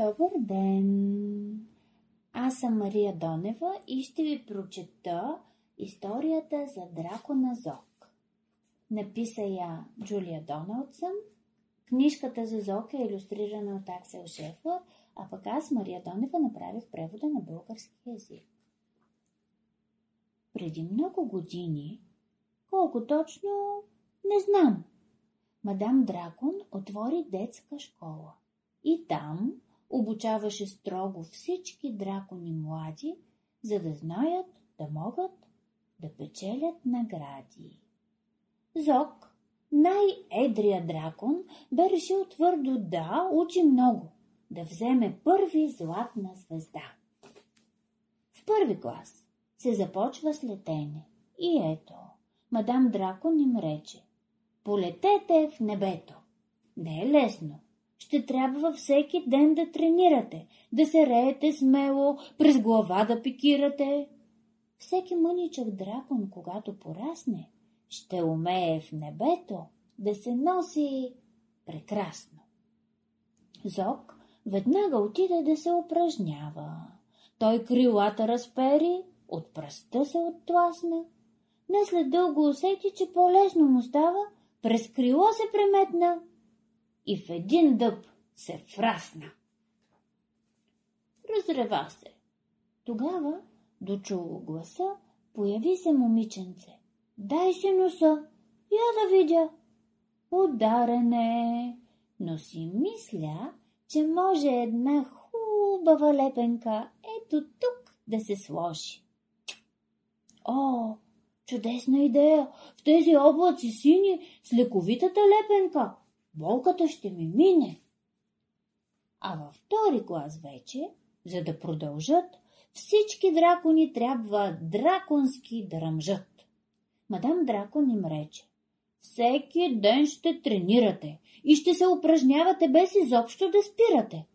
Добър ден! Аз съм Мария Донева и ще ви прочета историята за дракона Зок. Написа я Джулия Доналдсън. Книжката за Зок е иллюстрирана от Аксел Шефър, а пък аз, Мария Донева, направих превода на български язик. Преди много години, колко точно, не знам, мадам Дракон отвори детска школа. И там обучаваше строго всички дракони млади, за да знаят да могат да печелят награди. Зок, най-едрия дракон, бе решил твърдо да учи много, да вземе първи златна звезда. В първи клас се започва с летене. И ето, мадам Дракон им рече, полетете в небето. Не е лесно, ще трябва всеки ден да тренирате, да се реете смело, през глава да пикирате. Всеки мъничък дракон, когато порасне, ще умее в небето да се носи прекрасно. Зок веднага отиде да се упражнява. Той крилата разпери, от пръста се оттласна. Не след дълго усети, че по-лесно му става, през крило се преметна и в един дъб се фрасна. Разрева се. Тогава, дочуло гласа, появи се момиченце. Дай си носа, я да видя. Ударен е, но си мисля, че може една хубава лепенка ето тук да се сложи. О, чудесна идея! В тези облаци сини с лековитата лепенка болката ще ми мине. А във втори клас вече, за да продължат, всички дракони трябва драконски да ръмжат. Мадам Дракон им рече. Всеки ден ще тренирате и ще се упражнявате без изобщо да спирате.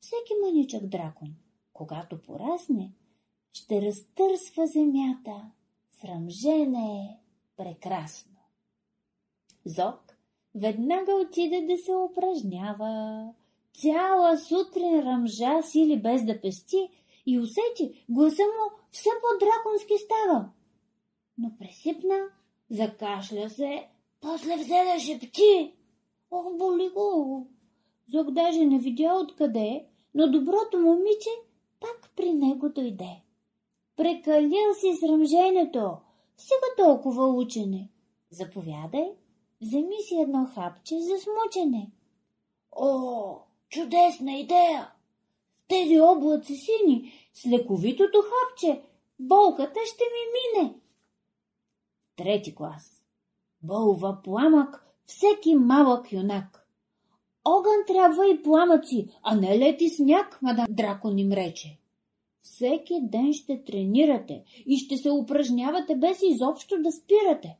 Всеки мъничък дракон, когато порасне, ще разтърсва земята с ръмжене прекрасно. Зок веднага отиде да се упражнява. Цяла сутрин ръмжа сили без да пести и усети, гласа му все по-драконски става. Но пресипна, закашля се, после взе да шепти. Ох, боли го! Зок даже не видя откъде, но доброто момиче пак при него дойде. Прекалил си с ръмженето, сега толкова учене. Заповядай, Вземи си едно хапче за смучене. О, чудесна идея! В тези облаци сини, с лековитото хапче, болката ще ми мине. Трети клас. Бълва пламък всеки малък юнак. Огън трябва и пламъци, а не лети сняг, мадам Дракон им рече. Всеки ден ще тренирате и ще се упражнявате без изобщо да спирате.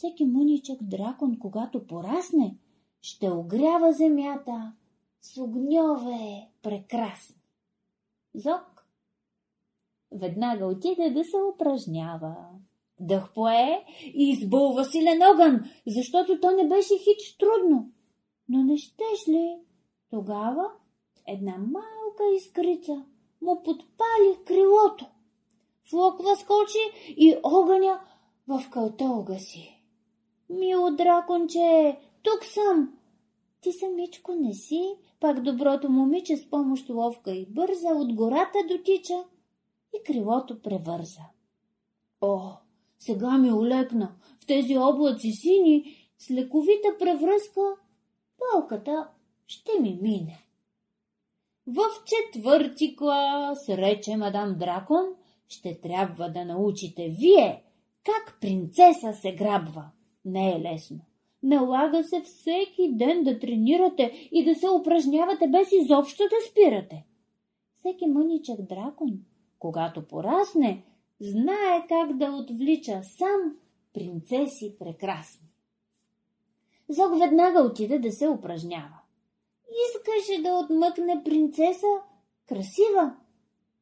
Всеки мъничък дракон, когато порасне, ще огрява земята с огньове прекрасни. Зок веднага отиде да се упражнява. Дъх пое и избълва силен огън, защото то не беше хич трудно. Но не щеш ли? Тогава една малка искрица му подпали крилото. Флоква скочи и огъня в кълта си. Мило драконче, тук съм. Ти самичко не си, пак доброто момиче с помощ ловка и бърза от гората дотича и крилото превърза. О, сега ми олекна в тези облаци сини с лековита превръзка, палката ще ми мине. В четвърти клас, рече мадам Дракон, ще трябва да научите вие как принцеса се грабва. Не е лесно. Налага се всеки ден да тренирате и да се упражнявате без изобщо да спирате. Всеки мъничък дракон, когато порасне, знае как да отвлича сам принцеси прекрасни. Зог веднага отиде да се упражнява. Искаше да отмъкне принцеса красива.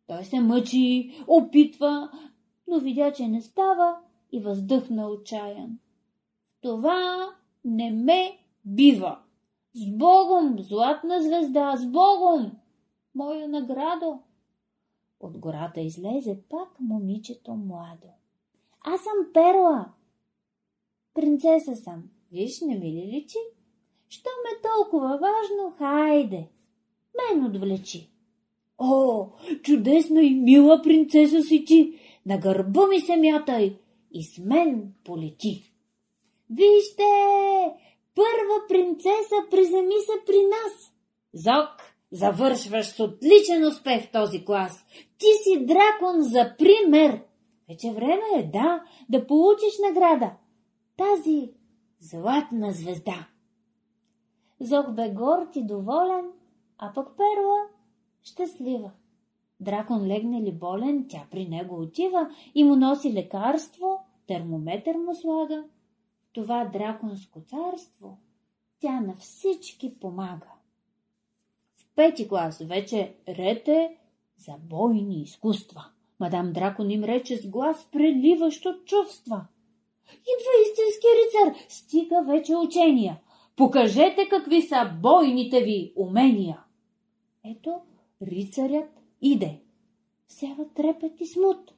Той се мъчи, опитва, но видя, че не става и въздъхна отчаян. Това не ме бива. С Богом, златна звезда, с Богом! моя наградо. От гората излезе пак момичето младо. Аз съм Перла. Принцеса съм. Виж, не ми ли личи? Що ме толкова важно, хайде, мен отвлечи. О, чудесна и мила принцеса си ти! На гърба ми се мятай и с мен полети. Вижте, първа принцеса приземи се при нас. Зок, завършваш с отличен успех в този клас. Ти си дракон за пример. Вече време е, да, да получиш награда. Тази златна звезда. Зок бе горд и доволен, а пък Перла щастлива. Дракон легне ли болен, тя при него отива и му носи лекарство, термометър му слага. Това драконско царство тя на всички помага. В пети клас вече рете за бойни изкуства. Мадам Дракон им рече с глас преливащо чувства. Идва истински рицар, стига вече учения. Покажете какви са бойните ви умения. Ето, рицарят иде. Сява трепет и смут.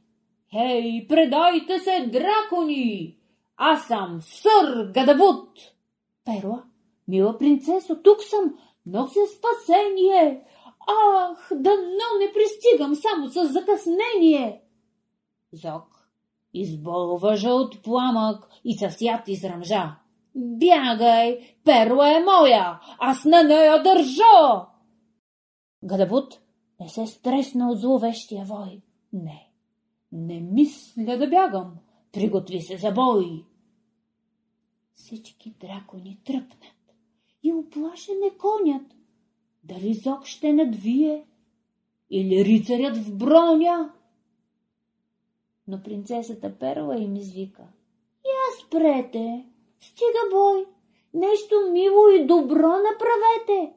Хей, предайте се, дракони! Аз съм сър Гадабут! Перла, мила принцесо, тук съм, нося спасение! Ах, дано не пристигам само с закъснение! Зок избълва жълт пламък и със яд изръмжа. Бягай, перла е моя, аз на нея държа! Гадабут не се стресна от зловещия вой. Не, не мисля да бягам. Приготви се за бой. Всички дракони тръпнат и оплашене конят. Дали зок ще надвие или рицарят в броня? Но принцесата Перла им извика. Я спрете, стига бой, нещо мило и добро направете.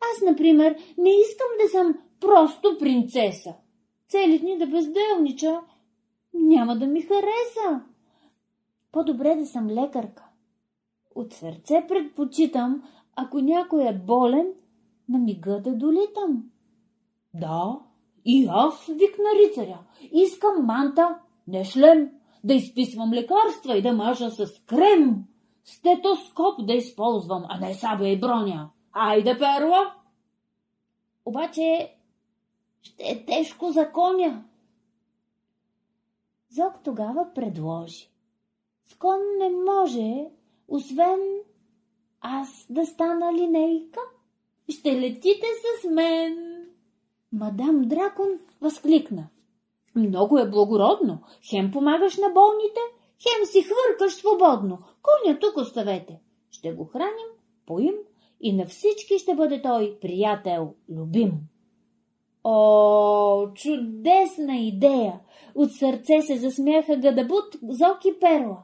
Аз, например, не искам да съм просто принцеса. Цели дни да безделнича няма да ми хареса. По-добре да съм лекарка. От сърце предпочитам, ако някой е болен, на мига да долитам. Да, и аз, викна рицаря, искам манта, не шлем, да изписвам лекарства и да мажа с крем, стетоскоп да използвам, а не сабя и броня. Айде, перла! Обаче ще е тежко за коня. Зок тогава предложи. С кон не може, освен аз да стана линейка. Ще летите с мен. Мадам Дракон възкликна. Много е благородно. Хем помагаш на болните, хем си хвъркаш свободно. Коня тук оставете. Ще го храним, поим и на всички ще бъде той приятел, любим. О, чудесна идея! От сърце се засмяха Гадабут, Зок и Перла.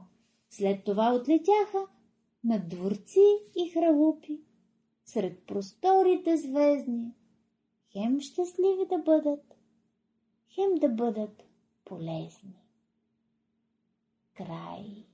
След това отлетяха на дворци и хралупи, сред просторите звездни. Хем щастливи да бъдат, хем да бъдат полезни. Край